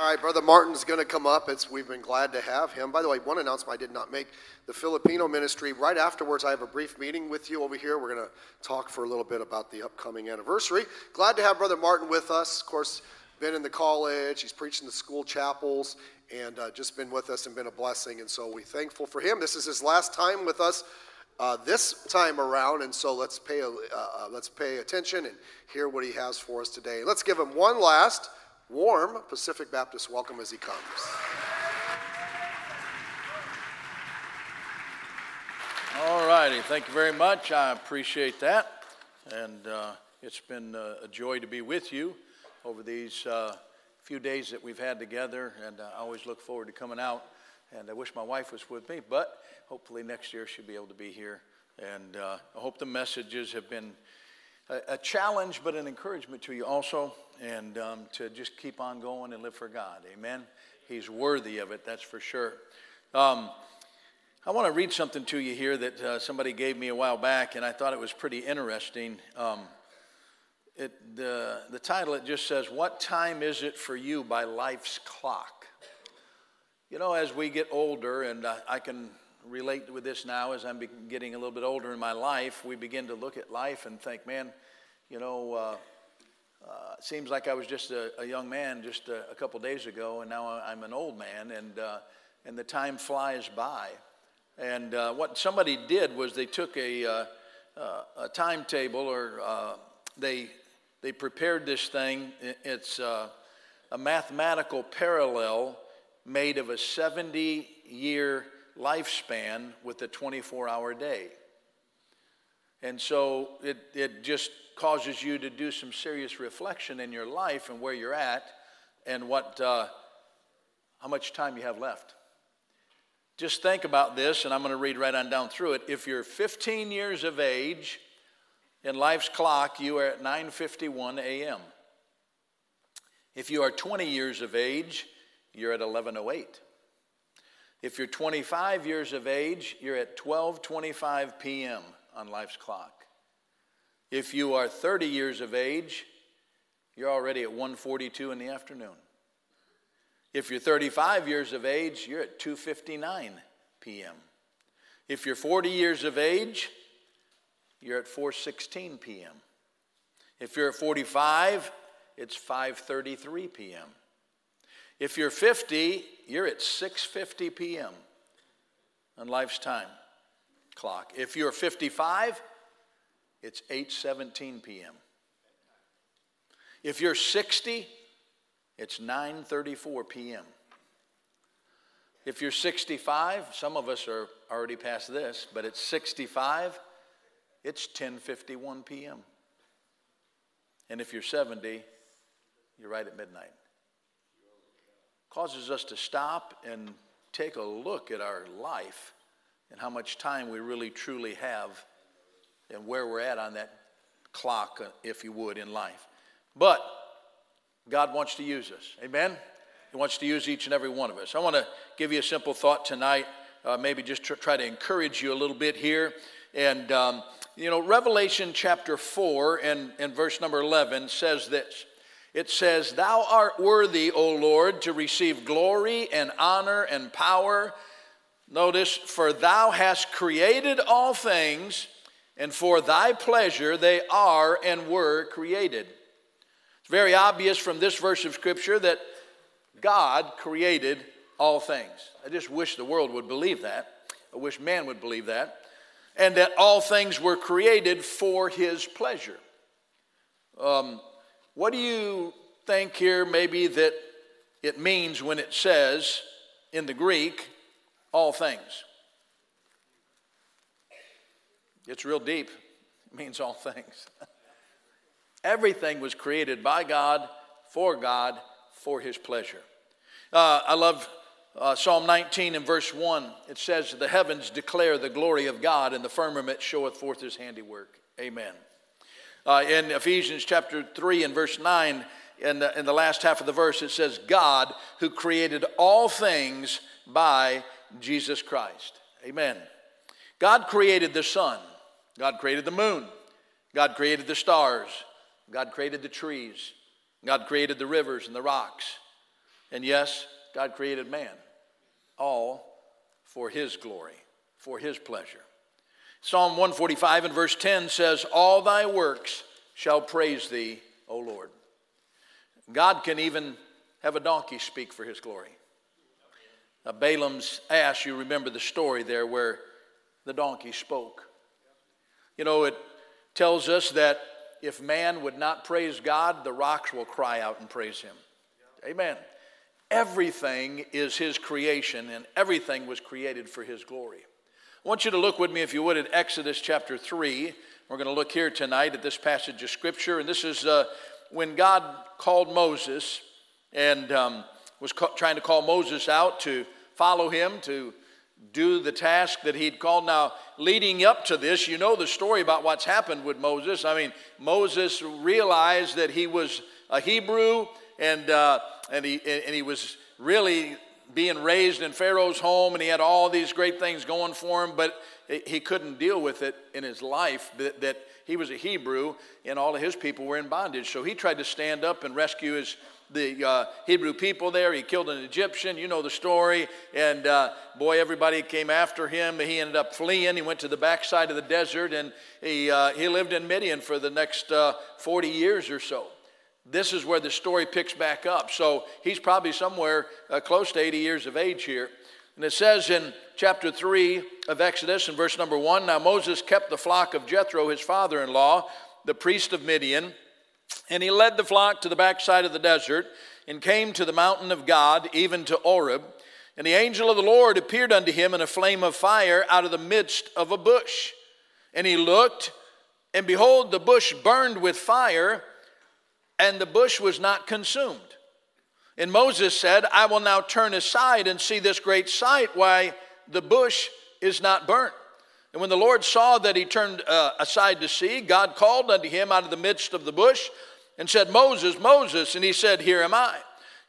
All right, Brother Martin's going to come up. It's, we've been glad to have him. By the way, one announcement I did not make the Filipino ministry. Right afterwards, I have a brief meeting with you over here. We're going to talk for a little bit about the upcoming anniversary. Glad to have Brother Martin with us. Of course, been in the college, he's preached in the school chapels, and uh, just been with us and been a blessing. And so we're thankful for him. This is his last time with us. Uh, this time around, and so let's pay, uh, uh, let's pay attention and hear what he has for us today. Let's give him one last warm Pacific Baptist welcome as he comes. All righty, thank you very much. I appreciate that. And uh, it's been uh, a joy to be with you over these uh, few days that we've had together. And I always look forward to coming out. And I wish my wife was with me, but hopefully next year she'll be able to be here. And uh, I hope the messages have been a, a challenge, but an encouragement to you also, and um, to just keep on going and live for God. Amen. He's worthy of it, that's for sure. Um, I want to read something to you here that uh, somebody gave me a while back, and I thought it was pretty interesting. Um, it, the, the title, it just says, What Time Is It For You by Life's Clock? You know, as we get older, and I, I can relate with this now as I'm getting a little bit older in my life, we begin to look at life and think, man, you know, uh, uh, it seems like I was just a, a young man just a, a, couple days ago, and now I'm an old man, and, uh, and the time flies by. And uh, what somebody did was they took a, uh, uh, a timetable or they, they prepared this thing. It's a mathematical parallel made of a 70 year lifespan with a 24 hour day. And so it, it just causes you to do some serious reflection in your life and where you're at and what, uh, how much time you have left. Just think about this, and I'm going to read right on down through it. If you're 15 years of age in life's clock, you are at 9:51 a.m. If you are 20 years of age, you're at 11:08. If you're 25 years of age, you're at 12:25 p.m. on life's clock. If you are 30 years of age, you're already at 1:42 in the afternoon. If you're 35 years of age, you're at 2:59 p.m. If you're 40 years of age, you're at 4:16 p.m. If you're at 45, it's 5:33 p.m. If you're 50, you're at 6:50 p.m. on life's time clock. If you're 55, it's 8:17 p.m. If you're 60, it's 9:34 p.m. If you're 65, some of us are already past this, but it's 65, it's 10:51 p.m. And if you're 70, you're right at midnight causes us to stop and take a look at our life and how much time we really truly have and where we're at on that clock, uh, if you would, in life. But God wants to use us. Amen? He wants to use each and every one of us. I want to give you a simple thought tonight, uh, maybe just tr- try to encourage you a little bit here. And, um, you know, Revelation chapter 4 and, and verse number 11 says this it says, Thou art worthy, O Lord, to receive glory and honor and power. Notice, for thou hast created all things, and for thy pleasure they are and were created. It's very obvious from this verse of Scripture that God created all things. I just wish the world would believe that. I wish man would believe that. And that all things were created for his pleasure. Um, what do you think here, maybe, that it means when it says in the Greek, all things? It's real deep. It means all things. Everything was created by God, for God, for His pleasure. Uh, I love uh, Psalm 19 and verse 1. It says, The heavens declare the glory of God, and the firmament showeth forth His handiwork. Amen. Uh, in Ephesians chapter 3 and verse 9, in the, in the last half of the verse, it says, God who created all things by Jesus Christ. Amen. God created the sun, God created the moon, God created the stars, God created the trees, God created the rivers and the rocks. And yes, God created man, all for his glory, for his pleasure. Psalm 145 and verse 10 says, All thy works shall praise thee, O Lord. God can even have a donkey speak for his glory. Now, Balaam's ass, you remember the story there where the donkey spoke. You know, it tells us that if man would not praise God, the rocks will cry out and praise him. Amen. Everything is his creation, and everything was created for his glory. I want you to look with me, if you would, at Exodus chapter 3. We're going to look here tonight at this passage of Scripture, and this is uh, when God called Moses and um, was ca- trying to call Moses out to follow him, to do the task that he'd called. Now, leading up to this, you know the story about what's happened with Moses. I mean, Moses realized that he was a Hebrew and, uh, and, he, and he was really being raised in Pharaoh's home and he had all these great things going for him, but he couldn't deal with it in his life that, that he was a Hebrew and all of his people were in bondage. So he tried to stand up and rescue his the uh, Hebrew people there. He killed an Egyptian. You know the story. And uh, boy, everybody came after him. He ended up fleeing. He went to the backside of the desert and he, uh, he lived in Midian for the next uh, 40 years or so. This is where the story picks back up. So he's probably somewhere uh, close to 80 years of age here. And it says in chapter 3 of Exodus, in verse number 1 Now Moses kept the flock of Jethro, his father in law, the priest of Midian and he led the flock to the backside of the desert and came to the mountain of God, even to Horeb. And the angel of the Lord appeared unto him in a flame of fire out of the midst of a bush. And he looked, and behold, the bush burned with fire, and the bush was not consumed. And Moses said, I will now turn aside and see this great sight, why the bush is not burnt. And when the Lord saw that he turned uh, aside to see, God called unto him out of the midst of the bush and said, Moses, Moses. And he said, Here am I.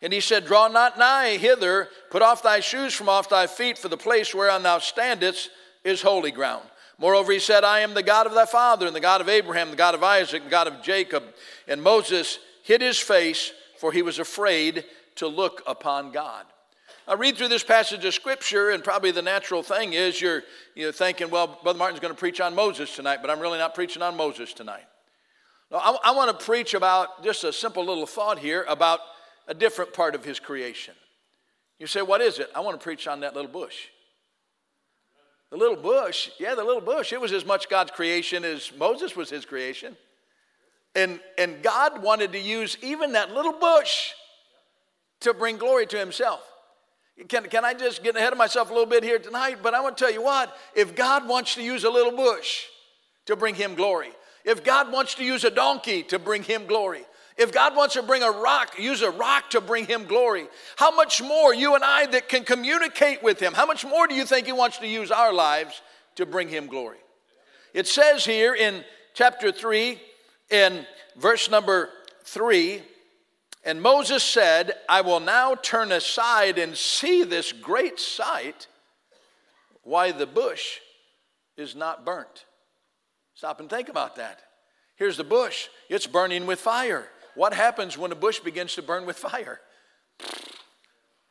And he said, Draw not nigh hither, put off thy shoes from off thy feet, for the place whereon thou standest is holy ground. Moreover, he said, I am the God of thy father, and the God of Abraham, the God of Isaac, the God of Jacob. And Moses hid his face, for he was afraid to look upon God. I read through this passage of scripture, and probably the natural thing is you're, you're thinking, well, Brother Martin's going to preach on Moses tonight, but I'm really not preaching on Moses tonight. No, I, I want to preach about just a simple little thought here about a different part of his creation. You say, what is it? I want to preach on that little bush. The little bush, yeah, the little bush, it was as much God's creation as Moses was his creation. And, and God wanted to use even that little bush to bring glory to himself. Can, can I just get ahead of myself a little bit here tonight? But I want to tell you what, if God wants to use a little bush to bring him glory, if God wants to use a donkey to bring him glory, if God wants to bring a rock, use a rock to bring him glory, how much more you and I that can communicate with him, how much more do you think he wants to use our lives to bring him glory? It says here in chapter 3, in verse number 3, and Moses said, I will now turn aside and see this great sight, why the bush is not burnt. Stop and think about that. Here's the bush, it's burning with fire. What happens when a bush begins to burn with fire?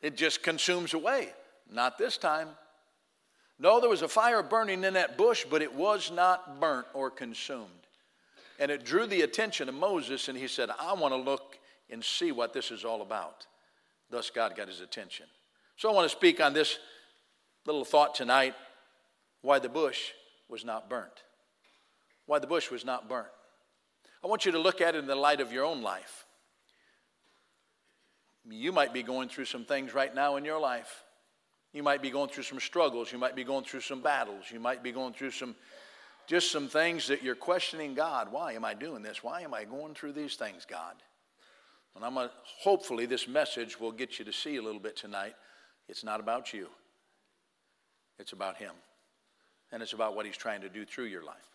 It just consumes away. Not this time. No, there was a fire burning in that bush, but it was not burnt or consumed. And it drew the attention of Moses, and he said, I want to look and see what this is all about. Thus, God got his attention. So, I want to speak on this little thought tonight why the bush was not burnt. Why the bush was not burnt. I want you to look at it in the light of your own life. You might be going through some things right now in your life. You might be going through some struggles. You might be going through some battles. You might be going through some just some things that you're questioning God. Why am I doing this? Why am I going through these things, God? And I'm gonna, hopefully this message will get you to see a little bit tonight. It's not about you. It's about him. And it's about what he's trying to do through your life.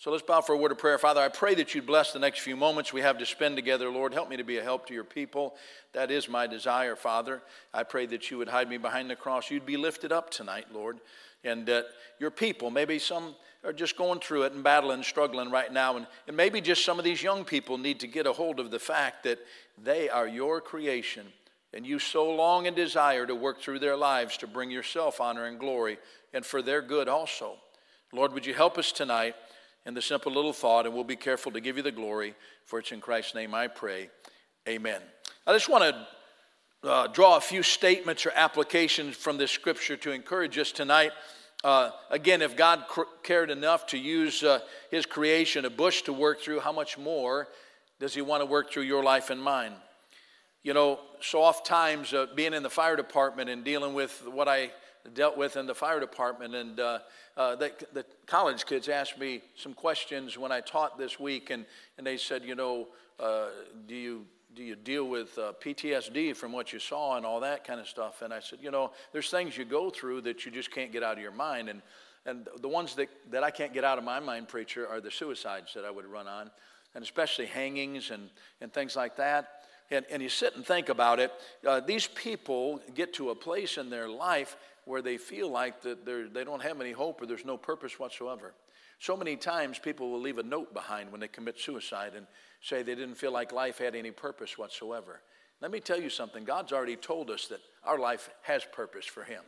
So let's bow for a word of prayer. Father, I pray that you'd bless the next few moments we have to spend together. Lord, help me to be a help to your people. That is my desire, Father. I pray that you would hide me behind the cross. You'd be lifted up tonight, Lord. And that your people, maybe some are just going through it and battling, struggling right now. And, and maybe just some of these young people need to get a hold of the fact that they are your creation And you so long and desire to work through their lives to bring yourself honor and glory and for their good also. Lord, would you help us tonight in the simple little thought, and we'll be careful to give you the glory, for it's in Christ's name I pray. Amen. I just want to uh, draw a few statements or applications from this scripture to encourage us tonight. Uh, again, if God cr- cared enough to use uh, His creation, a bush, to work through, how much more does He want to work through your life and mine? You know, so oft times uh, being in the fire department and dealing with what I dealt with in the fire department, and uh, uh, the, the, college kids asked me some questions when I taught this week, and, and they said, you know, uh, do you do you deal with uh, PTSD from what you saw and all that kind of stuff? And I said, you know, there's things you go through that you just can't get out of your mind, and and the ones that, that I can't get out of my mind, preacher, are the suicides that I would run on, and especially hangings and, and things like that. And, and you sit and think about it. Uh, these people get to a place in their life where they feel like that they don't have any hope or there's no purpose whatsoever. So many times people will leave a note behind when they commit suicide and say they didn't feel like life had any purpose whatsoever. Let me tell you something God's already told us that our life has purpose for Him,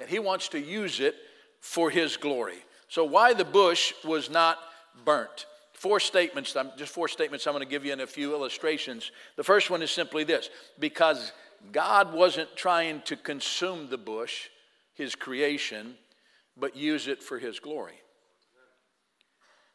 and He wants to use it for His glory. So, why the bush was not burnt? Four statements, just four statements I'm going to give you in a few illustrations. The first one is simply this because God wasn't trying to consume the bush, his creation, but use it for his glory.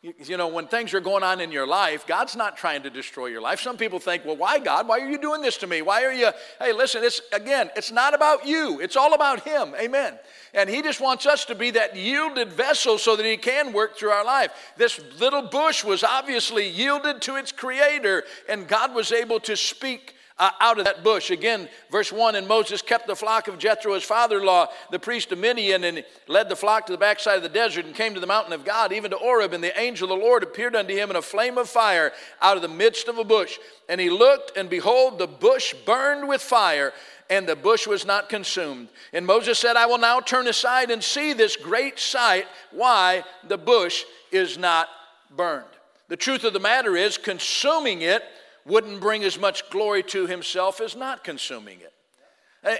You, know, when things are going on in your life, God's not trying to destroy your life. Some people think, well, why, God? Why are you doing this to me? Why are you? Hey, listen, it's again, it's not about you, it's all about Him. Amen. And He just wants us to be that yielded vessel so that He can work through our life. This little bush was obviously yielded to its Creator, and God was able to speak uh, out of that bush. Again, verse 1 And Moses kept the flock of Jethro, his father in law, the priest of Midian, and led the flock to the backside of the desert and came to the mountain of God, even to Horeb. And the angel of the Lord appeared unto him in a flame of fire out of the midst of a bush. And he looked, and behold, the bush burned with fire and the bush was not consumed. And Moses said, I will now turn aside and see this great sight, why the bush is not burned. The truth of the matter is, consuming it wouldn't bring as much glory to himself as not consuming it.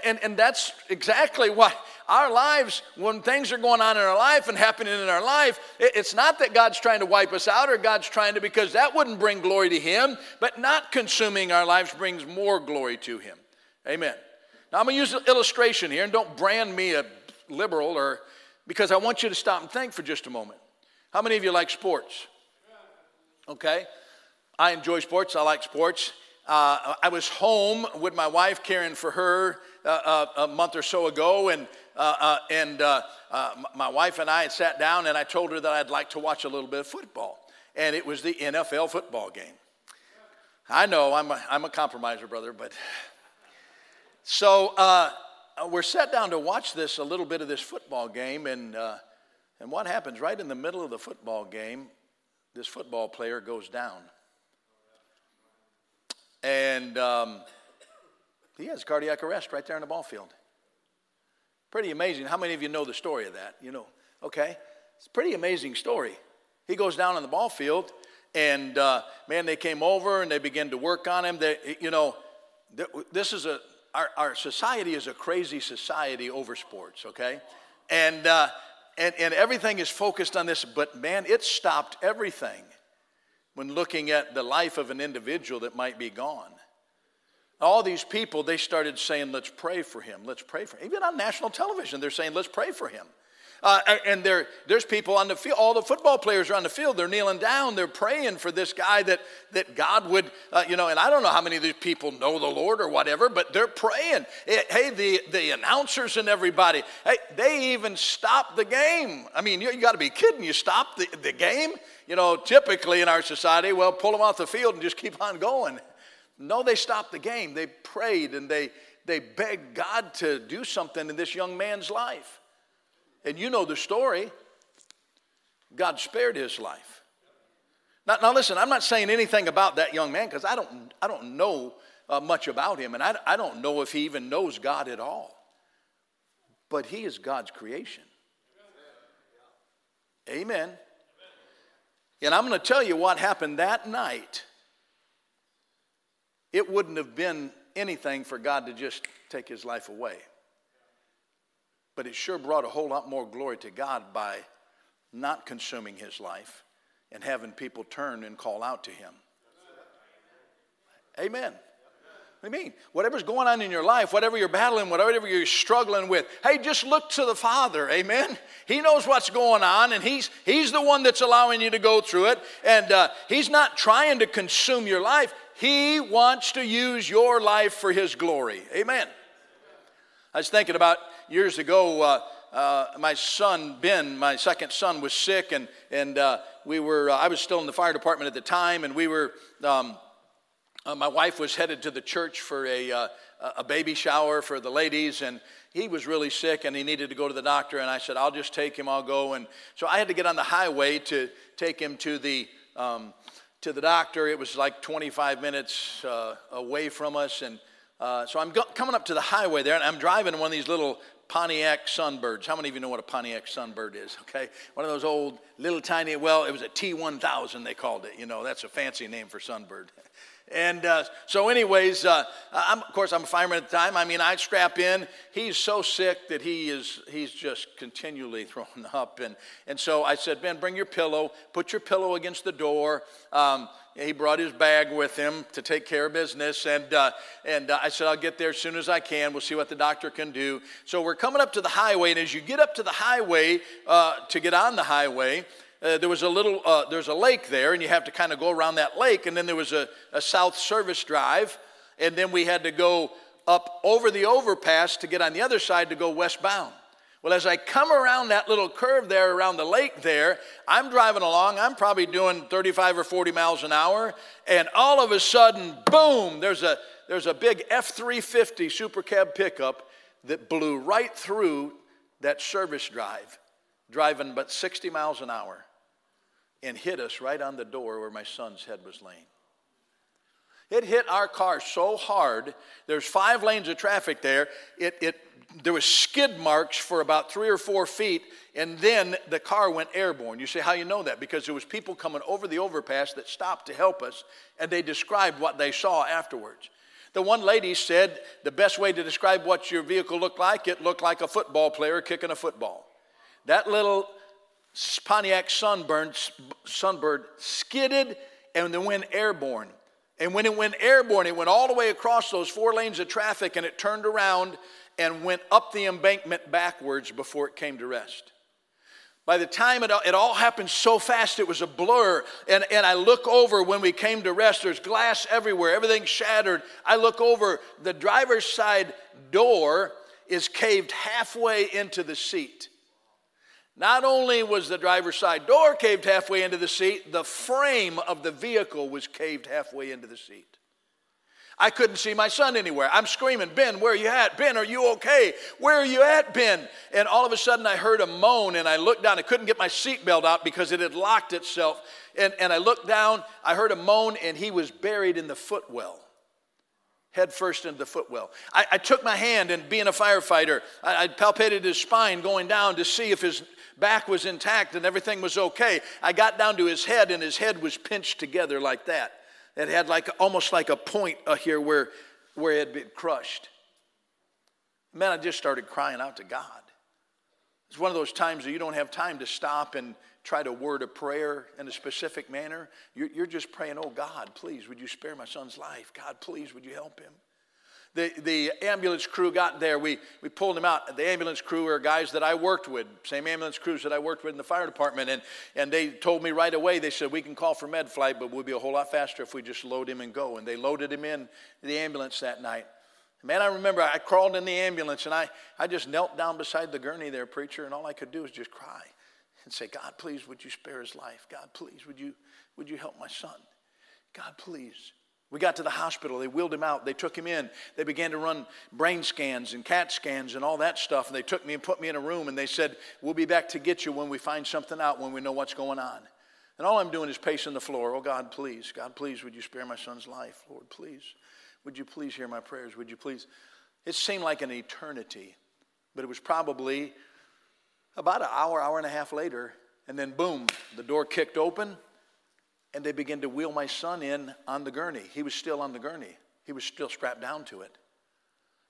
And, and that's exactly what our lives, when things are going on in our life and happening in our life, it's not that God's trying to wipe us out or God's trying to, because that wouldn't bring glory to Him, but not consuming our lives brings more glory to Him. Amen. Now I'm going to use an illustration here, and don't brand me a liberal or because I want you to stop and think for just a moment. How many of you like sports? Okay. I enjoy sports. I like sports. Uh, I was home with my wife caring for her uh, uh, a month or so ago, and uh, uh, and my wife and I had sat down, and I told her that I'd like to watch a little bit of football, and it was the NFL football game. I know I'm a, I'm a compromiser, brother, but so we're sat down to watch this a little bit of this football game, and and what happens right in the middle of the football game? This football player goes down. And um, he has cardiac arrest right there in the ball field. Pretty amazing. How many of you know the story of that? You know, okay? It's a pretty amazing story. He goes down on the ball field, and uh, man, they came over and they began to work on him. They, you know, this is a, our, our society is a crazy society over sports, okay? And, uh, and, and everything is focused on this, but man, it stopped everything when looking at the life of an individual that might be gone. All these people, they started saying, let's pray for him, let's pray for him. Even on national television, they're saying, let's pray for him. Uh, and there, there's people on the field, all the football players are on the field, they're kneeling down, they're praying for this guy that, that God would, uh, you know, and I don't know how many of these people know the Lord or whatever, but they're praying. It, hey, the, the announcers and everybody, hey, they even stopped the game. I mean, you, you got to be kidding. You stop the, the game? You know, typically in our society, well, pull them off the field and just keep on going. No, they stopped the game. They prayed and they, they begged God to do something in this young man's life. And you know the story. God spared his life. Now, now listen, I'm not saying anything about that young man because I don't, I don't know uh, much about him, and I, I don't know if he even knows God at all. But he is God's creation. Amen. And I'm going to tell you what happened that night. It wouldn't have been anything for God to just take his life away. But it sure brought a whole lot more glory to God by not consuming his life and having people turn and call out to him. Amen. What do you mean? Whatever's going on in your life, whatever you're battling, whatever you're struggling with, hey, just look to the Father. Amen. He knows what's going on, and He's He's the one that's allowing you to go through it. And uh, He's not trying to consume your life. He wants to use your life for His glory. Amen. I was thinking about years ago. Uh, uh, my son Ben, my second son, was sick, and and uh, we were. Uh, I was still in the fire department at the time, and we were. Um, uh, my wife was headed to the church for a, uh, a baby shower for the ladies, and he was really sick and he needed to go to the doctor. And I said, I'll just take him, I'll go. And so I had to get on the highway to take him to the, um, to the doctor. It was like 25 minutes away from us. And uh, so I'm go- coming up to the highway there, and I'm driving one of these little Pontiac Sunbirds. How many of you know what a Pontiac Sunbird is? Okay, one of those old little tiny. Well, it was a T1000 they called it. You know, that's a fancy name for Sunbird. And uh, so, anyways, uh, of course, I'm a fireman at the time. I mean, I strap in. He's so sick that he is, he's just continually throwing up. And, and so I said, Ben, bring your pillow. Put your pillow against the door. Um, he brought his bag with him to take care of business. And, uh, and uh, I said, I'll get there as soon as I can. We'll see what the doctor can do. So we're coming up to the highway. And as you get up to the highway, uh, to get on the highway, uh, there was a little, uh, there's a lake there, and you have to kind of go around that lake. And then there was a, a south service drive, and then we had to go up over the overpass to get on the other side to go westbound. Well, as I come around that little curve there around the lake there, I'm driving along. I'm probably doing 35 or 40 miles an hour, and all of a sudden, boom, there's a, there's a big F 350 Super Cab pickup that blew right through that service drive, driving but 60 miles an hour and hit us right on the door where my son's head was laying. It hit our car so hard. There's five lanes of traffic there. It, it, there was skid marks for about three or four feet, and then the car went airborne. You say, how you know that? Because there was people coming over the overpass that stopped to help us, and they described what they saw afterwards. The one lady said the best way to describe what your vehicle looked like, it looked like a football player kicking a football. That little Pontiac Sunbird, Sunbird skidded and then went airborne. And when it went airborne, it went all the way across those four lanes of traffic and it turned around and went up the embankment backwards before it came to rest. By the time it, it all happened so fast, it was a blur. And, and I look over when we came to rest, there's glass everywhere, everything shattered. I look over, the driver's side door is caved halfway into the seat. Not only was the driver's side door caved halfway into the seat, the frame of the vehicle was caved halfway into the seat. I couldn't see my son anywhere. I'm screaming, Ben, where are you at? Ben, are you okay? Where are you at, Ben? And all of a sudden I heard a moan and I looked down. I couldn't get my seatbelt out because it had locked itself. And, and I looked down, I heard a moan, and he was buried in the footwell head first into the footwell. I, I, took my hand and being a firefighter, I, I, palpated his spine going down to see if his back was intact and everything was okay. I got down to his head and his head was pinched together like that. It had like almost like a point here where, where it had been crushed. Man, I just started crying out to God. It's one of those times that you don't have time to stop and try to word a prayer in a specific manner. You're, you're just praying, oh God, please, would you spare my son's life? God, please, would you help him? The, the ambulance crew got there. We, we pulled him out. The ambulance crew are guys that I worked with, same ambulance crews that I worked with in the fire department. And, and they told me right away, they said, we can call for med flight, but we'll be a whole lot faster if we just load him and go. And they loaded him in the ambulance that night. Man, I remember I crawled in the ambulance and I, I just knelt down beside the gurney there, preacher, and all I could do was just cry and say, God, please, would you spare his life? God, please, would you, would you help my son? God, please. We got to the hospital. They wheeled him out. They took him in. They began to run brain scans and CAT scans and all that stuff. And they took me and put me in a room and they said, We'll be back to get you when we find something out, when we know what's going on. And all I'm doing is pacing the floor. Oh, God, please. God, please, would you spare my son's life? Lord, please. Would you please hear my prayers? Would you please? It seemed like an eternity, but it was probably about an hour, hour and a half later. And then, boom, the door kicked open and they began to wheel my son in on the gurney. He was still on the gurney. He was still strapped down to it.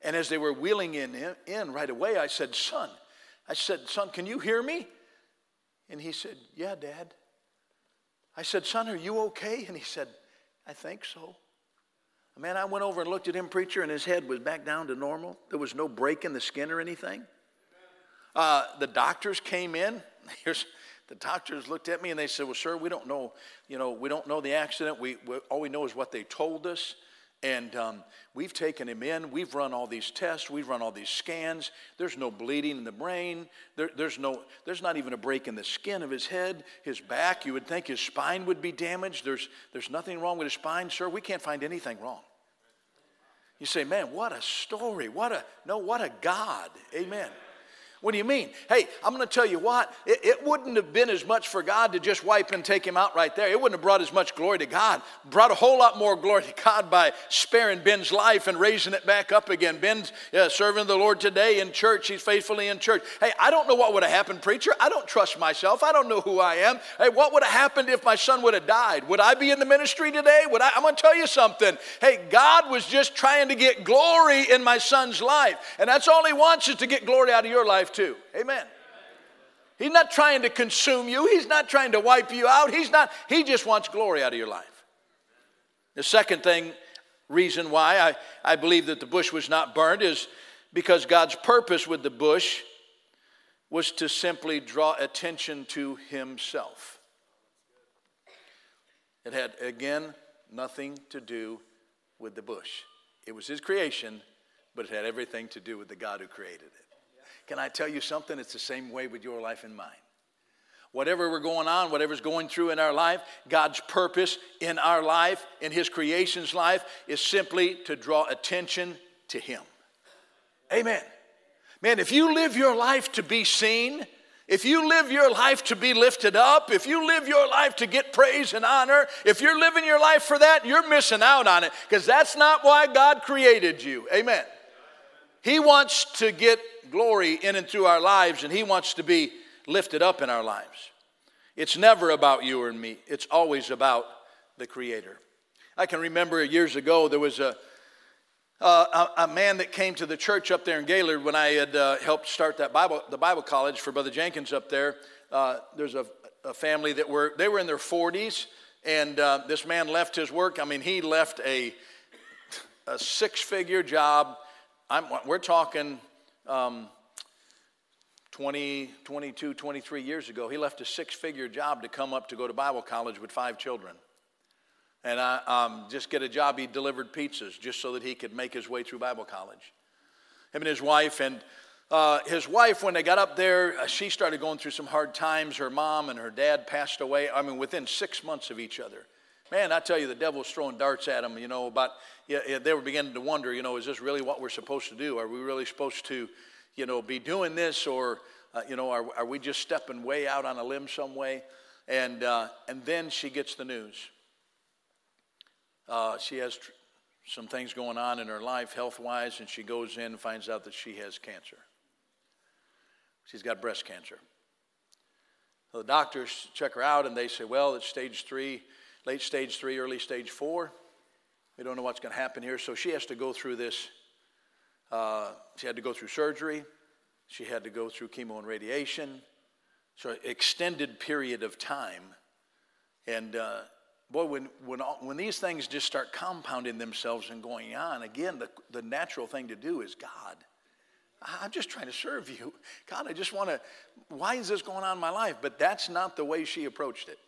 And as they were wheeling in, in right away, I said, Son, I said, Son, can you hear me? And he said, Yeah, Dad. I said, Son, are you okay? And he said, I think so. Man, I went over and looked at him, preacher, and his head was back down to normal. There was no break in the skin or anything. Uh, the doctors came in. Here's, the doctors looked at me and they said, "Well, sir, we don't know. You know, we don't know the accident. We, we all we know is what they told us." And um, we've taken him in. We've run all these tests. We've run all these scans. There's no bleeding in the brain. There, there's, no, there's not even a break in the skin of his head. His back, you would think his spine would be damaged. There's, there's nothing wrong with his spine, sir. We can't find anything wrong. You say, man, what a story. What a, no, what a God. Amen. What do you mean? Hey, I'm going to tell you what, it, it, wouldn't have been as much for God to just wipe and take him out right there. It wouldn't have brought as much glory to God. Brought a whole lot more glory to God by sparing Ben's life and raising it back up again. Ben's uh, serving the Lord today in church. He's faithfully in church. Hey, I don't know what would have happened, preacher. I don't trust myself. I don't know who I am. Hey, what would have happened if my son would have died? Would I be in the ministry today? Would I? I'm going to tell you something. Hey, God was just trying to get glory in my son's life. And that's all he wants is to get glory out of your life too. Amen. He's not trying to consume you. He's not trying to wipe you out. He's not, he just wants glory out of your life. The second thing, reason why I, I believe that the bush was not burned is because God's purpose with the bush was to simply draw attention to himself. It had, again, nothing to do with the bush. It was his creation, but it had everything to do with the God who created it. Can I tell you something? It's the same way with your life and mine. Whatever we're going on, whatever's going through in our life, God's purpose in our life, in His creation's life, is simply to draw attention to Him. Amen. Man, if you live your life to be seen, if you live your life to be lifted up, if you live your life to get praise and honor, if you're living your life for that, you're missing out on it because that's not why God created you. Amen. He wants to get glory in and through our lives, and He wants to be lifted up in our lives. It's never about you and me, it's always about the Creator. I can remember years ago there was a, uh, a, a, man that came to the church up there in Gaylord when I had uh, helped start that Bible, the Bible college for Brother Jenkins up there. Uh, there's a, a, family that were, they were in their 40s, and uh, this man left his work. I mean, he left a, a six figure job. I'm, we're talking um, 20, 22, 23 years ago, he left a six figure job to come up to go to Bible college with five children. And I, um, just get a job, he delivered pizzas just so that he could make his way through Bible college. Him and his wife, and uh, his wife, when they got up there, uh, she started going through some hard times. Her mom and her dad passed away, I mean, within six months of each other. Man, I tell you, the devil's throwing darts at them, you know, about, yeah, yeah, they were beginning to wonder, you know, is this really what we're supposed to do? Are we really supposed to, you know, be doing this or, uh, you know, are, are we just stepping way out on a limb some way? And, uh, and then she gets the news. Uh, she has tr- some things going on in her life health wise, and she goes in and finds out that she has cancer. She's got breast cancer. So the doctors check her out and they say, well, it's stage three, late stage three, early stage four. We don't know what's going to happen here. So she has to go through this. Uh, she had to go through surgery. She had to go through chemo and radiation. So extended period of time. And uh, boy, when, when, when these things just start compounding themselves and going on, again, the, the natural thing to do is God. I'm just trying to serve you. God, I just want to, why is this going on in my life? But that's not the way she approached it.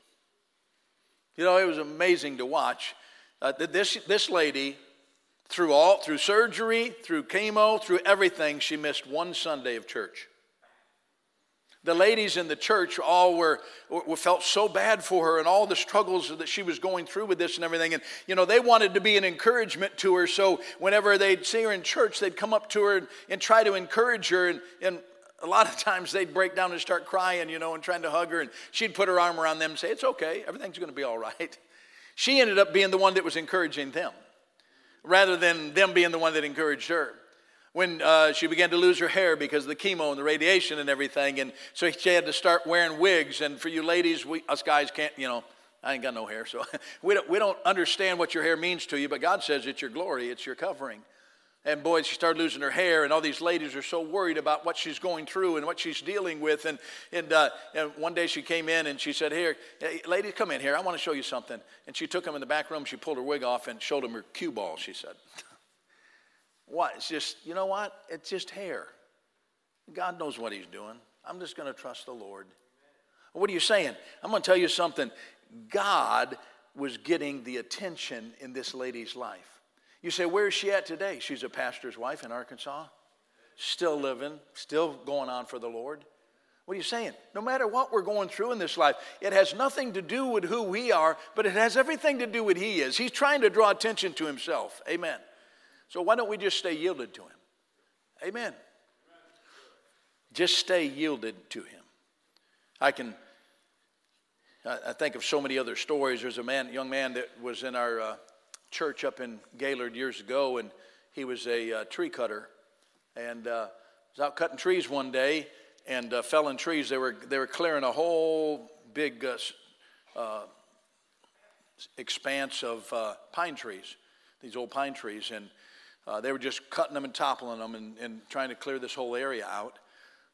You know, it was amazing to watch. Uh, this, this lady, through all, through surgery, through chemo, through everything, she missed one Sunday of church. The ladies in the church all were, were, felt so bad for her and all the struggles that she was going through with this and everything. And, you know, they wanted to be an encouragement to her. So whenever they'd see her in church, they'd come up to her and, and try to encourage her. And, and a lot of times they'd break down and start crying, you know, and trying to hug her. And she'd put her arm around them and say, It's okay, everything's going to be all right. She ended up being the one that was encouraging them rather than them being the one that encouraged her. When uh, she began to lose her hair because of the chemo and the radiation and everything, and so she had to start wearing wigs. And for you ladies, we, us guys can't, you know, I ain't got no hair, so we don't, we don't understand what your hair means to you, but God says it's your glory, it's your covering. And boy, she started losing her hair, and all these ladies are so worried about what she's going through and what she's dealing with. And, and, uh, and one day she came in and she said, Here, hey, ladies, come in here. I want to show you something. And she took them in the back room. She pulled her wig off and showed them her cue ball, she said. what? It's just, you know what? It's just hair. God knows what He's doing. I'm just going to trust the Lord. What are you saying? I'm going to tell you something. God was getting the attention in this lady's life. You say, where is she at today? She's a pastor's wife in Arkansas, still living, still going on for the Lord. What are you saying? No matter what we're going through in this life, it has nothing to do with who we are, but it has everything to do with He is. He's trying to draw attention to Himself. Amen. So why don't we just stay yielded to Him? Amen. Just stay yielded to Him. I can. I think of so many other stories. There's a man, young man that was in our uh, church up in Gaylord years ago, and he was a uh, tree cutter, and uh, was out cutting trees one day, and uh, felling trees. They were they were clearing a whole big uh, uh, expanse of uh, pine trees, these old pine trees, and they were just cutting them and toppling them and, and, trying to clear this whole area out.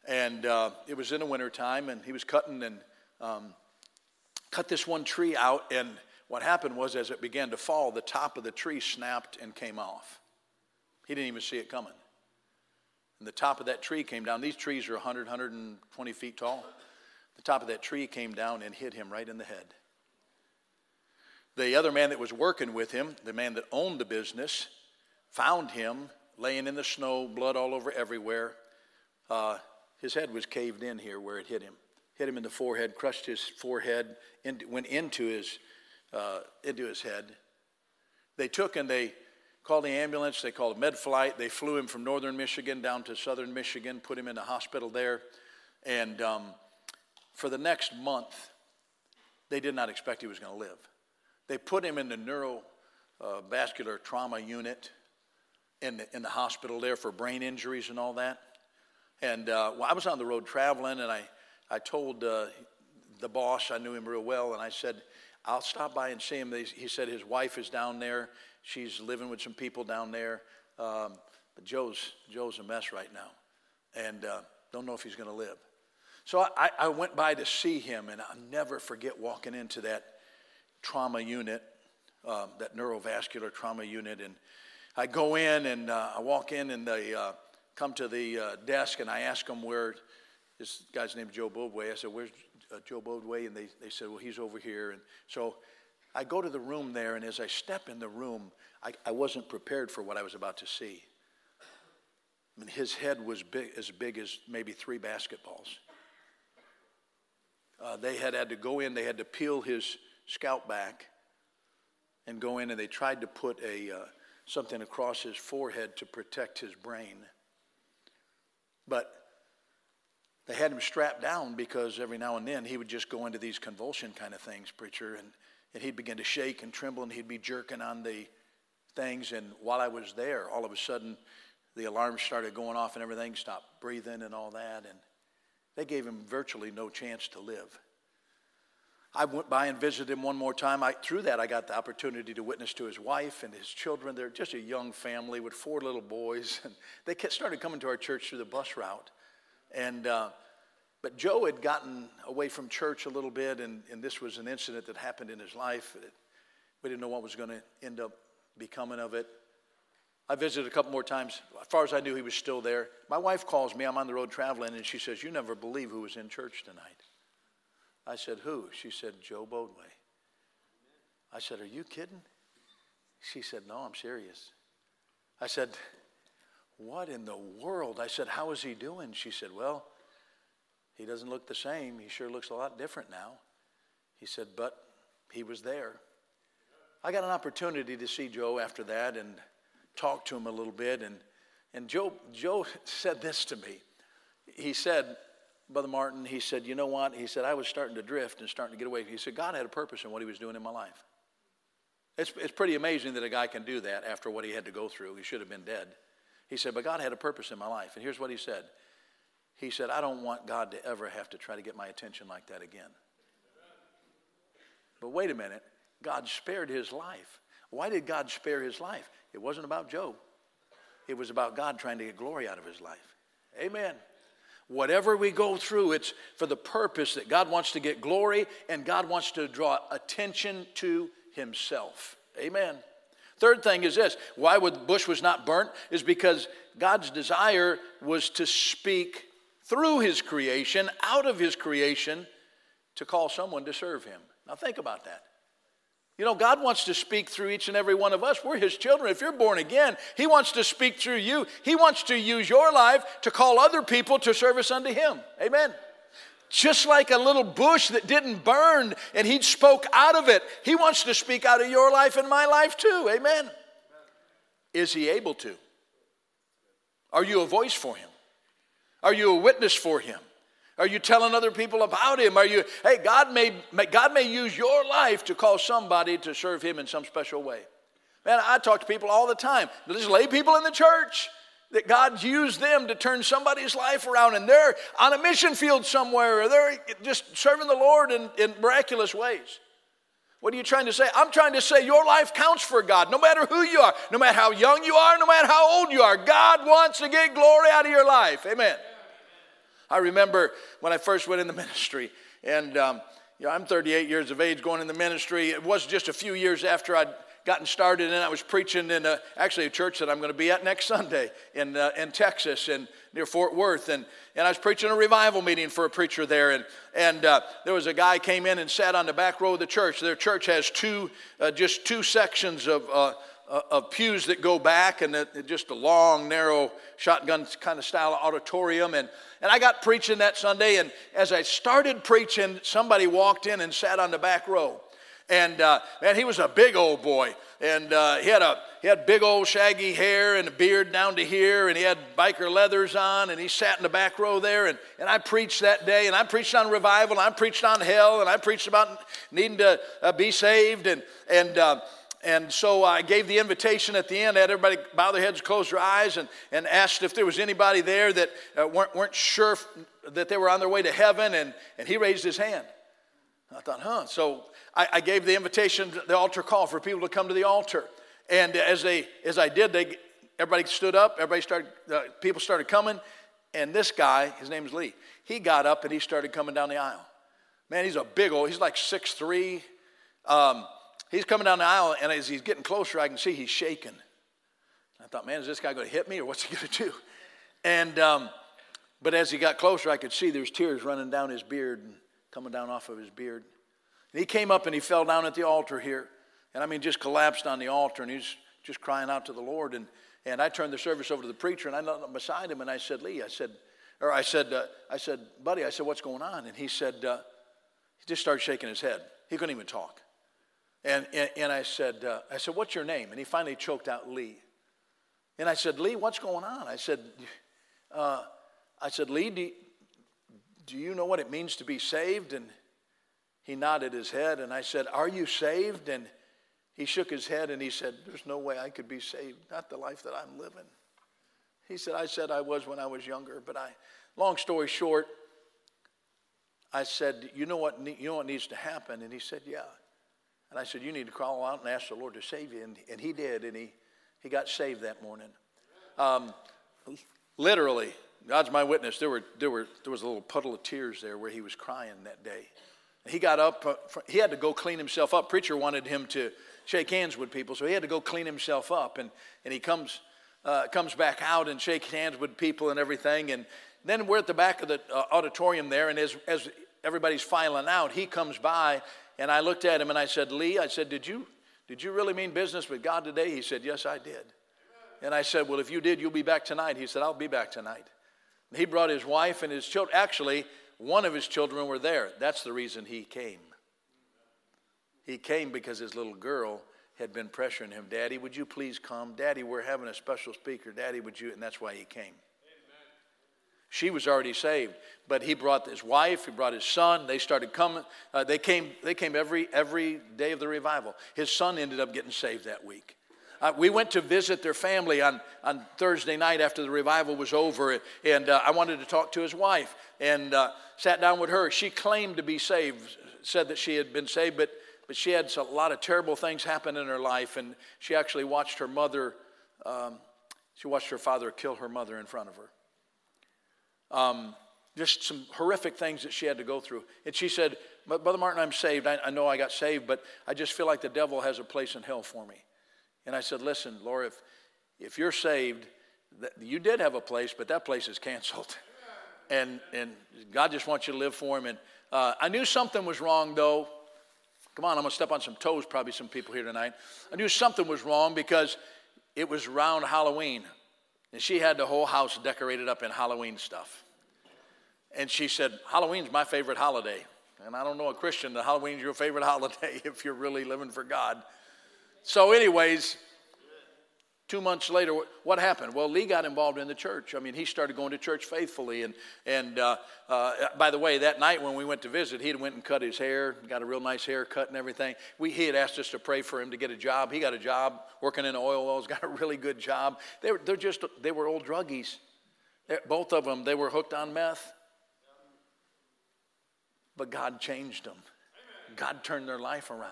And it was in the wintertime, and he was cutting and um, cut this one tree out and what happened was, as it began to fall, the top of the tree snapped and came off. He didn't even see it coming. And the top of that tree came down. These trees are 100, 120 feet tall. The top of that tree came down and hit him right in the head. The other man that was working with him, the man that owned the business, found him laying in the snow, blood all over everywhere. Uh, his head was caved in here where it hit him. Hit him in the forehead, crushed his forehead, in, went into his uh, into his head. They took and they called the ambulance, they called a med flight, they flew him from northern Michigan down to southern Michigan, put him in a hospital there. And um, for the next month, they did not expect he was going to live. They put him in the neurovascular uh, trauma unit in the, in the hospital there for brain injuries and all that. And uh, well, I was on the road traveling, and I, I told uh, the boss, I knew him real well, and I said, I'll stop by and see him. He said his wife is down there. She's living with some people down there. Um, but Joe's, Joe's a mess right now. And uh, don't know if he's going to live. So I, I went by to see him, and I'll never forget walking into that trauma unit, um, that neurovascular trauma unit. And I go in, and uh, I walk in, and they uh, come to the uh, desk, and I ask them where this guy's named Joe Bodway. I said, Where's uh, Joe Bodway, and they, they said, well, he's over here. And so I go to the room there, and as I step in the room, I, I wasn't prepared for what I was about to see. I mean, his head was big, as big as maybe three basketballs. Uh, they had had to go in, they had to peel his scalp back and go in, and they tried to put a, uh, something across his forehead to protect his brain. But they had him strapped down because every now and then he would just go into these convulsion kind of things, preacher, and, and he'd begin to shake and tremble and he'd be jerking on the things. And while I was there, all of a sudden the alarms started going off and everything stopped breathing and all that. And they gave him virtually no chance to live. I went by and visited him one more time. I, through that, I got the opportunity to witness to his wife and his children. They're just a young family with four little boys. And they started coming to our church through the bus route. And, uh, but Joe had gotten away from church a little bit, and, and this was an incident that happened in his life. We didn't know what was going to end up becoming of it. I visited a couple more times. As far as I knew, he was still there. My wife calls me. I'm on the road traveling, and she says, You never believe who was in church tonight. I said, Who? She said, Joe Bodway. I said, Are you kidding? She said, No, I'm serious. I said, what in the world? I said, How is he doing? She said, Well, he doesn't look the same. He sure looks a lot different now. He said, But he was there. I got an opportunity to see Joe after that and talk to him a little bit. And, and Joe, Joe said this to me. He said, Brother Martin, he said, You know what? He said, I was starting to drift and starting to get away. He said, God had a purpose in what he was doing in my life. It's, it's pretty amazing that a guy can do that after what he had to go through. He should have been dead. He said, But God had a purpose in my life. And here's what he said He said, I don't want God to ever have to try to get my attention like that again. But wait a minute, God spared his life. Why did God spare his life? It wasn't about Job, it was about God trying to get glory out of his life. Amen. Whatever we go through, it's for the purpose that God wants to get glory and God wants to draw attention to himself. Amen. Third thing is this why the bush was not burnt is because God's desire was to speak through his creation, out of his creation, to call someone to serve him. Now think about that. You know, God wants to speak through each and every one of us. We're His children. If you're born again, He wants to speak through you. He wants to use your life to call other people to service unto Him. Amen. Just like a little bush that didn't burn and He spoke out of it, He wants to speak out of your life and my life too. Amen. Is He able to? Are you a voice for Him? Are you a witness for Him? Are you telling other people about him? Are you, hey, God may, God may use your life to call somebody to serve him in some special way. Man, I talk to people all the time. There's lay people in the church that God used them to turn somebody's life around, and they're on a mission field somewhere, or they're just serving the Lord in, in miraculous ways. What are you trying to say? I'm trying to say your life counts for God, no matter who you are, no matter how young you are, no matter how old you are. God wants to get glory out of your life. Amen. I remember when I first went in the ministry, and um, you know, I'm 38 years of age going in the ministry. It was just a few years after I'd gotten started, and I was preaching in a, actually a church that I'm going to be at next Sunday in, uh, in Texas and near Fort Worth. And, and I was preaching a revival meeting for a preacher there. And, and uh, there was a guy came in and sat on the back row of the church. Their church has two, uh, just two sections of uh, uh, of pews that go back and just a long, narrow shotgun kind of style auditorium. And, and I got preaching that Sunday. And as I started preaching, somebody walked in and sat on the back row. And uh, man, he was a big old boy. And uh, he, had a, he had big old shaggy hair and a beard down to here. And he had biker leathers on. And he sat in the back row there. And, and I preached that day. And I preached on revival. And I preached on hell. And I preached about needing to uh, be saved. And, and uh, and so I gave the invitation at the end, I had everybody bow their heads, close their eyes, and, and asked if there was anybody there that uh, weren't, weren't sure that they were on their way to heaven, and, and he raised his hand. I thought, huh. So I, I gave the invitation, the altar call for people to come to the altar. And as, they, as I did, they, everybody stood up, everybody started, uh, people started coming, and this guy, his name is Lee, he got up and he started coming down the aisle. Man, he's a big old, he's like 6'3". Um, He's coming down the aisle, and as he's getting closer, I can see he's shaking. I thought, man, is this guy going to hit me, or what's he going to do? And um, but as he got closer, I could see there's tears running down his beard and coming down off of his beard. And he came up and he fell down at the altar here, and I mean, just collapsed on the altar, and he's just crying out to the Lord. And and I turned the service over to the preacher, and I knelt up beside him, and I said, Lee, I said, or I said, uh, I said, buddy, I said, what's going on? And he said, uh, he just started shaking his head. He couldn't even talk. And, and, and I said, uh, I said, what's your name? And he finally choked out Lee. And I said, Lee, what's going on? I said, uh, I said, Lee, do you, do you know what it means to be saved? And he nodded his head. And I said, Are you saved? And he shook his head and he said, There's no way I could be saved, not the life that I'm living. He said, I said I was when I was younger, but I, long story short, I said, You know what, you know what needs to happen? And he said, Yeah. And I said, You need to crawl out and ask the Lord to save you. And, and he did, and he, he got saved that morning. Um, literally, God's my witness, there, were, there, were, there was a little puddle of tears there where he was crying that day. He got up, uh, he had to go clean himself up. Preacher wanted him to shake hands with people, so he had to go clean himself up. And, and he comes, uh, comes back out and shakes hands with people and everything. And then we're at the back of the uh, auditorium there, and as, as everybody's filing out, he comes by and I looked at him and I said, Lee, I said, did you, did you really mean business with God today? He said, Yes, I did. And I said, Well, if you did, you'll be back tonight. He said, I'll be back tonight. And he brought his wife and his children. Actually, one of his children were there. That's the reason he came. He came because his little girl had been pressuring him, Daddy, would you please come? Daddy, we're having a special speaker. Daddy, would you? And that's why he came. She was already saved, but he brought his wife, he brought his son. They started coming. Uh, they came. They came every every day of the revival. His son ended up getting saved that week. Uh, we went to visit their family on, on Thursday night after the revival was over, and uh, I wanted to talk to his wife and uh, sat down with her. She claimed to be saved, said that she had been saved, but but she had a lot of terrible things happen in her life, and she actually watched her mother, um, she watched her father kill her mother in front of her. Um, just some horrific things that she had to go through. And she said, Brother Martin, I'm saved. I, I know I got saved, but I just feel like the devil has a place in hell for me. And I said, Listen, Laura, if, if you're saved, that, you did have a place, but that place is canceled. And, and God just wants you to live for Him. And uh, I knew something was wrong, though. Come on, I'm going to step on some toes, probably some people here tonight. I knew something was wrong because it was around Halloween. And she had the whole house decorated up in Halloween stuff. And she said, Halloween's my favorite holiday. And I don't know a Christian that Halloween's your favorite holiday if you're really living for God. So, anyways, two months later, what happened? Well, Lee got involved in the church. I mean, he started going to church faithfully. And, and uh, uh, by the way, that night when we went to visit, he went and cut his hair, got a real nice haircut and everything. We, he had asked us to pray for him to get a job. He got a job working in oil wells, got a really good job. They were, they're just, they were old druggies. They're, both of them, they were hooked on meth. But God changed them. God turned their life around.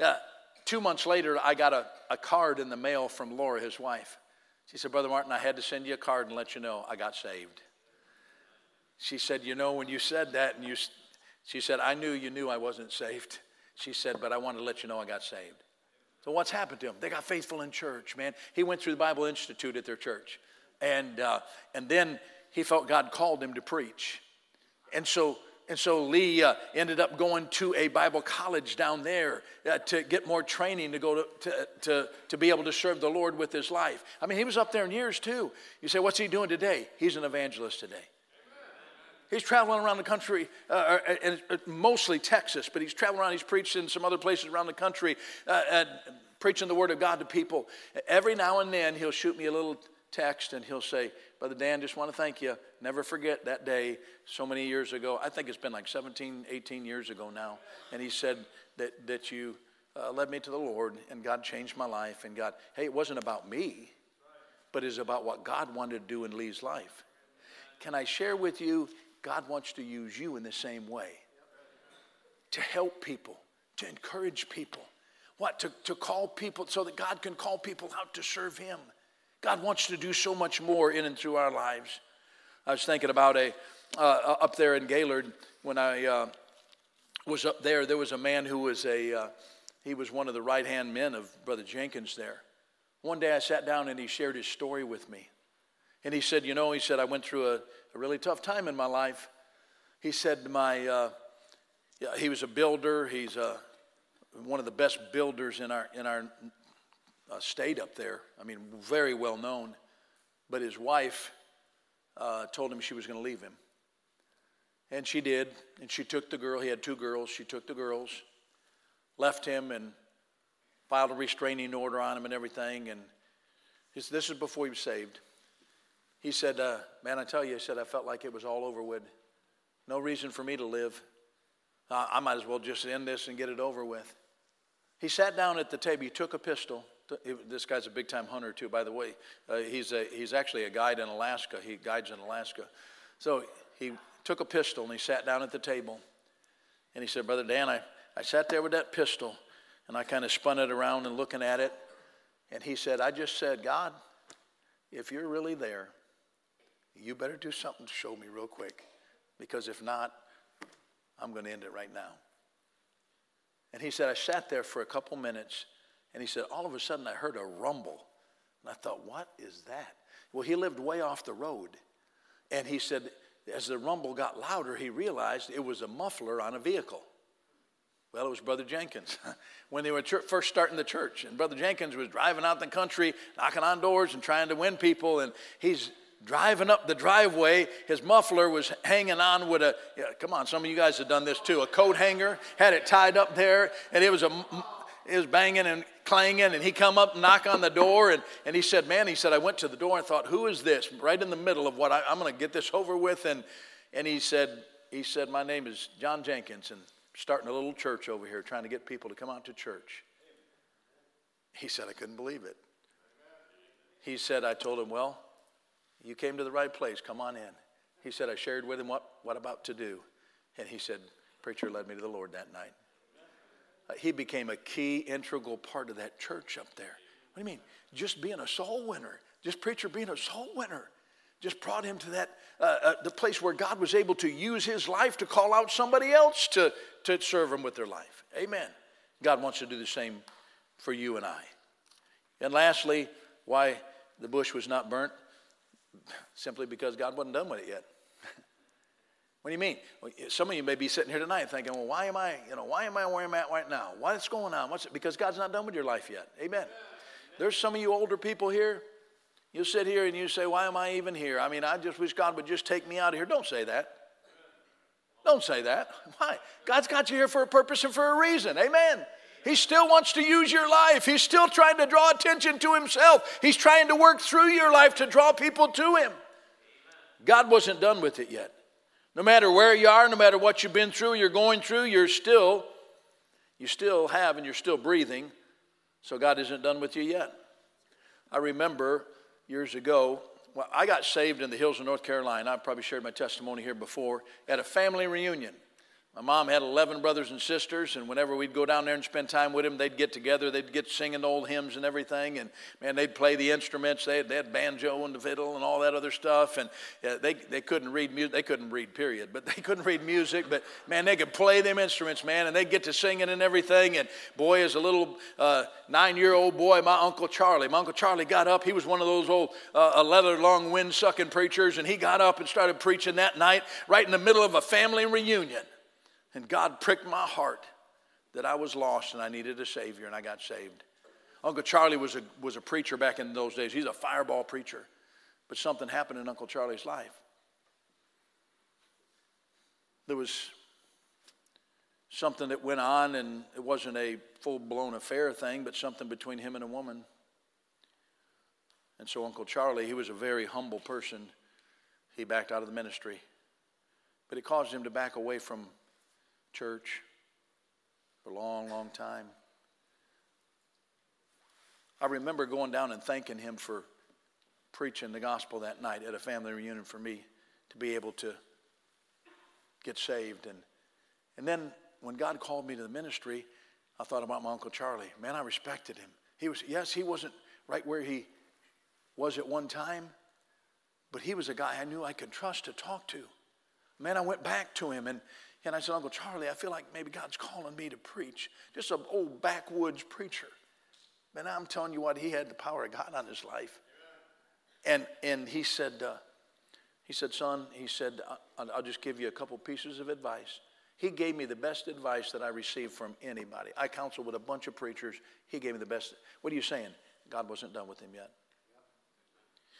Yeah, two months later, I got a, a card in the mail from Laura, his wife. She said, Brother Martin, I had to send you a card and let you know I got saved. She said, You know, when you said that, and you, she said, I knew you knew I wasn't saved. She said, But I wanted to let you know I got saved. So what's happened to him? They got faithful in church, man. He went through the Bible Institute at their church. And, uh, and then he felt God called him to preach. And so and so Lee uh, ended up going to a Bible college down there uh, to get more training to go to, to, to, to, be able to serve the Lord with his life. I mean, he was up there in years too. You say, what's he doing today? He's an evangelist today. He's traveling around the country, uh, and uh, mostly Texas, but he's traveling around. He's preached in some other places around the country, uh, preaching the word of God to people. Every now and then, he'll shoot me a little text and he'll say, Brother Dan, just want to thank you. Never forget that day so many years ago. I think it's been like 17, 18 years ago now. And he said that, that you uh, led me to the Lord and God changed my life. And God, hey, it wasn't about me, but it's about what God wanted to do in Lee's life. Can I share with you? God wants to use you in the same way to help people, to encourage people. What? To, to call people so that God can call people out to serve Him. God wants to do so much more in and through our lives. I was thinking about a uh, up there in Gaylord when I uh, was up there. There was a man who was a uh, he was one of the right hand men of Brother Jenkins there. One day I sat down and he shared his story with me, and he said, "You know," he said, "I went through a, a really tough time in my life." He said, "My uh, yeah, he was a builder. He's a, uh, one of the best builders in our in our uh, state up there. I mean, very well known. But his wife uh, told him she was going to leave him. And she did. And she took the girl. He had two girls. She took the girls, left him, and filed a restraining order on him and everything. And this is before he was saved. He said, uh, Man, I tell you, he said, I felt like it was all over with. No reason for me to live. Uh, I might as well just end this and get it over with. He sat down at the table. He took a pistol this guy's a big time hunter too, by the way. Uh, he's, a, he's actually a guide in Alaska. He guides in Alaska. So he took a pistol and he sat down at the table. And he said, Brother Dan, I, I sat there with that pistol and I kind of spun it around and looking at it. And he said, I just said, God, if you're really there, you better do something to show me real quick. Because if not, I'm going to end it right now. And he said, I sat there for a couple minutes and he said, All of a sudden I heard a rumble. And I thought, What is that? Well, he lived way off the road. And he said, as the rumble got louder, he realized it was a muffler on a vehicle. Well, it was Brother Jenkins when they were first starting the church. And Brother Jenkins was driving out the country, knocking on doors and trying to win people. And he's driving up the driveway. His muffler was hanging on with a, yeah, come on, some of you guys have done this too, a coat hanger, had it tied up there. And it was a, was banging and clanging and he come up and knock on the door and, and he said man he said i went to the door and thought who is this? Right in the middle of what I, am going to get this over with and, and he said he said my name is john jenkins and starting a little church over here trying to get people to come out to church. He said i couldn't believe it. He said i told him well you came to the right place come on in. He said i shared with him what, what about to do. And he said preacher led me to the lord that night he became a key, integral part of that church up there. What do you mean? Just being a soul winner, just preacher being a soul winner, just brought him to that uh, uh, the place where God was able to use his life to call out somebody else to, to serve him with their life. Amen. God wants to do the same for you and I. And lastly, why the bush was not burnt? Simply because God wasn't done with it yet. What do you mean? Well, some of you may be sitting here tonight thinking, well, why am I, you know, why am I where I'm at right now? What's going on? What's it? Because God's not done with your life yet. Amen. There's some of you older people here. You sit here and you say, why am I even here? I mean, I just wish God would just take me out of here. Don't say that. Don't say that. Why? God's got you here for a purpose and for a reason. Amen. He still wants to use your life. He's still trying to draw attention to himself. He's trying to work through your life to draw people to him. God wasn't done with it yet. No matter where you are, no matter what you've been through, you're going through, you're still, you still have and you're still breathing. So God isn't done with you yet. I remember years ago, well, I got saved in the hills of North Carolina. I've probably shared my testimony here before at a family reunion. My mom had 11 brothers and sisters, and whenever we'd go down there and spend time with them, they'd get together. They'd get singing old hymns and everything. And man, they'd play the instruments. They had, they had banjo and the fiddle and all that other stuff. And they, they couldn't read music. They couldn't read, period. But they couldn't read music. But man, they could play them instruments, man. And they'd get to singing and everything. And boy, as a little uh, nine year old boy, my Uncle Charlie, my Uncle Charlie got up. He was one of those old uh, leather long wind sucking preachers. And he got up and started preaching that night right in the middle of a family reunion. And God pricked my heart that I was lost and I needed a Savior, and I got saved. Uncle Charlie was a, was a preacher back in those days. He's a fireball preacher. But something happened in Uncle Charlie's life. There was something that went on, and it wasn't a full blown affair thing, but something between him and a woman. And so, Uncle Charlie, he was a very humble person. He backed out of the ministry. But it caused him to back away from church for a long, long time. I remember going down and thanking him for preaching the gospel that night at a family reunion for me to be able to get saved. And, and then when God called me to the ministry, I thought about my Uncle Charlie. Man, I respected him. He was, yes, he wasn't right where he was at one time, but he was a guy I knew I could trust to talk to. Man, I went back to him and and I said, Uncle Charlie, I feel like maybe God's calling me to preach. Just an old backwoods preacher. Man, I'm telling you what, he had the power of God on his life. And, and he said, uh, he said, son, he said, I'll just give you a couple pieces of advice. He gave me the best advice that I received from anybody. I counseled with a bunch of preachers. He gave me the best. What are you saying? God wasn't done with him yet.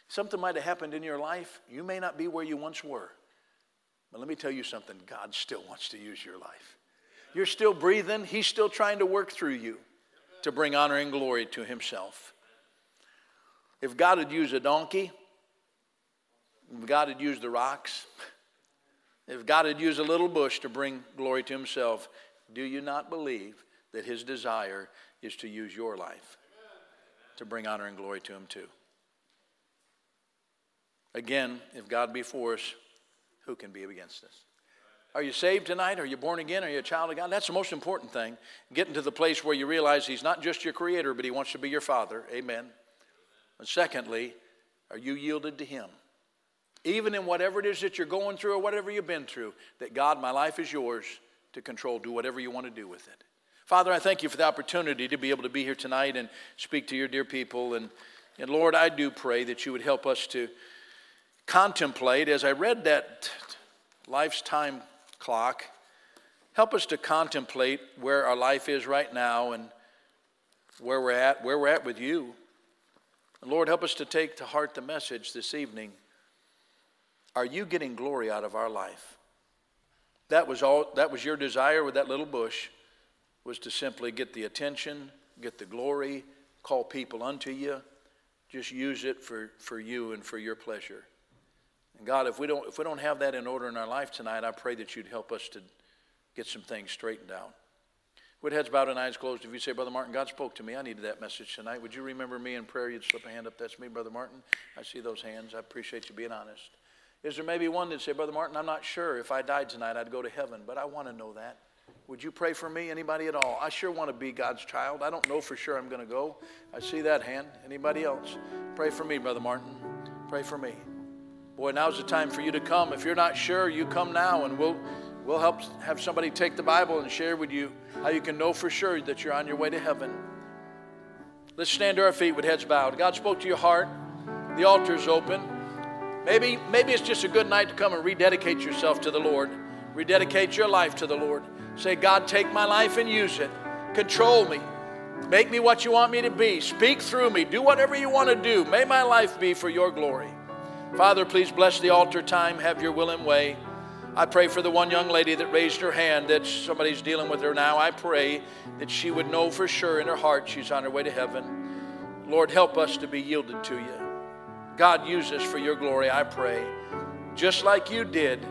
Something might have happened in your life. You may not be where you once were. But let me tell you something God still wants to use your life. You're still breathing, He's still trying to work through you to bring honor and glory to Himself. If God had used a donkey, if God had used the rocks, if God had used a little bush to bring glory to Himself, do you not believe that His desire is to use your life to bring honor and glory to Him too? Again, if God be for us, who can be against us? Are you saved tonight? Are you born again? Are you a child of God? That's the most important thing. Getting to the place where you realize He's not just your creator, but He wants to be your Father. Amen. And secondly, are you yielded to Him? Even in whatever it is that you're going through or whatever you've been through, that God, my life is yours to control. Do whatever you want to do with it. Father, I thank you for the opportunity to be able to be here tonight and speak to your dear people. And, and Lord, I do pray that you would help us to contemplate, as I read that life's time clock, help us to contemplate where our life is right now and where we're at, where we're at with you. And Lord, help us to take to heart the message this evening. Are you getting glory out of our life? That was all that was your desire with that little bush was to simply get the attention, get the glory, call people unto you. Just use it for, for you and for your pleasure. And God, if we don't if we don't have that in order in our life tonight, I pray that you'd help us to get some things straightened out. With heads bowed and eyes closed, if you say, Brother Martin, God spoke to me, I needed that message tonight. Would you remember me in prayer? You'd slip a hand up. That's me, Brother Martin. I see those hands. I appreciate you being honest. Is there maybe one that say, Brother Martin, I'm not sure if I died tonight, I'd go to heaven, but I want to know that. Would you pray for me? Anybody at all? I sure want to be God's child. I don't know for sure I'm going to go. I see that hand. Anybody else? Pray for me, Brother Martin. Pray for me. Boy, now's the time for you to come. If you're not sure, you come now and we'll we'll help have somebody take the Bible and share with you how you can know for sure that you're on your way to heaven. Let's stand to our feet with heads bowed. God spoke to your heart. The altar's open. Maybe, maybe it's just a good night to come and rededicate yourself to the Lord. Rededicate your life to the Lord. Say, God, take my life and use it. Control me. Make me what you want me to be. Speak through me. Do whatever you want to do. May my life be for your glory. Father, please bless the altar time. Have your will and way. I pray for the one young lady that raised her hand that somebody's dealing with her now. I pray that she would know for sure in her heart she's on her way to heaven. Lord, help us to be yielded to you. God, use us for your glory, I pray. Just like you did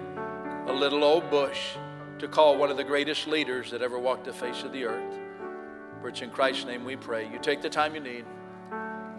a little old bush to call one of the greatest leaders that ever walked the face of the earth. For it's in Christ's name we pray. You take the time you need.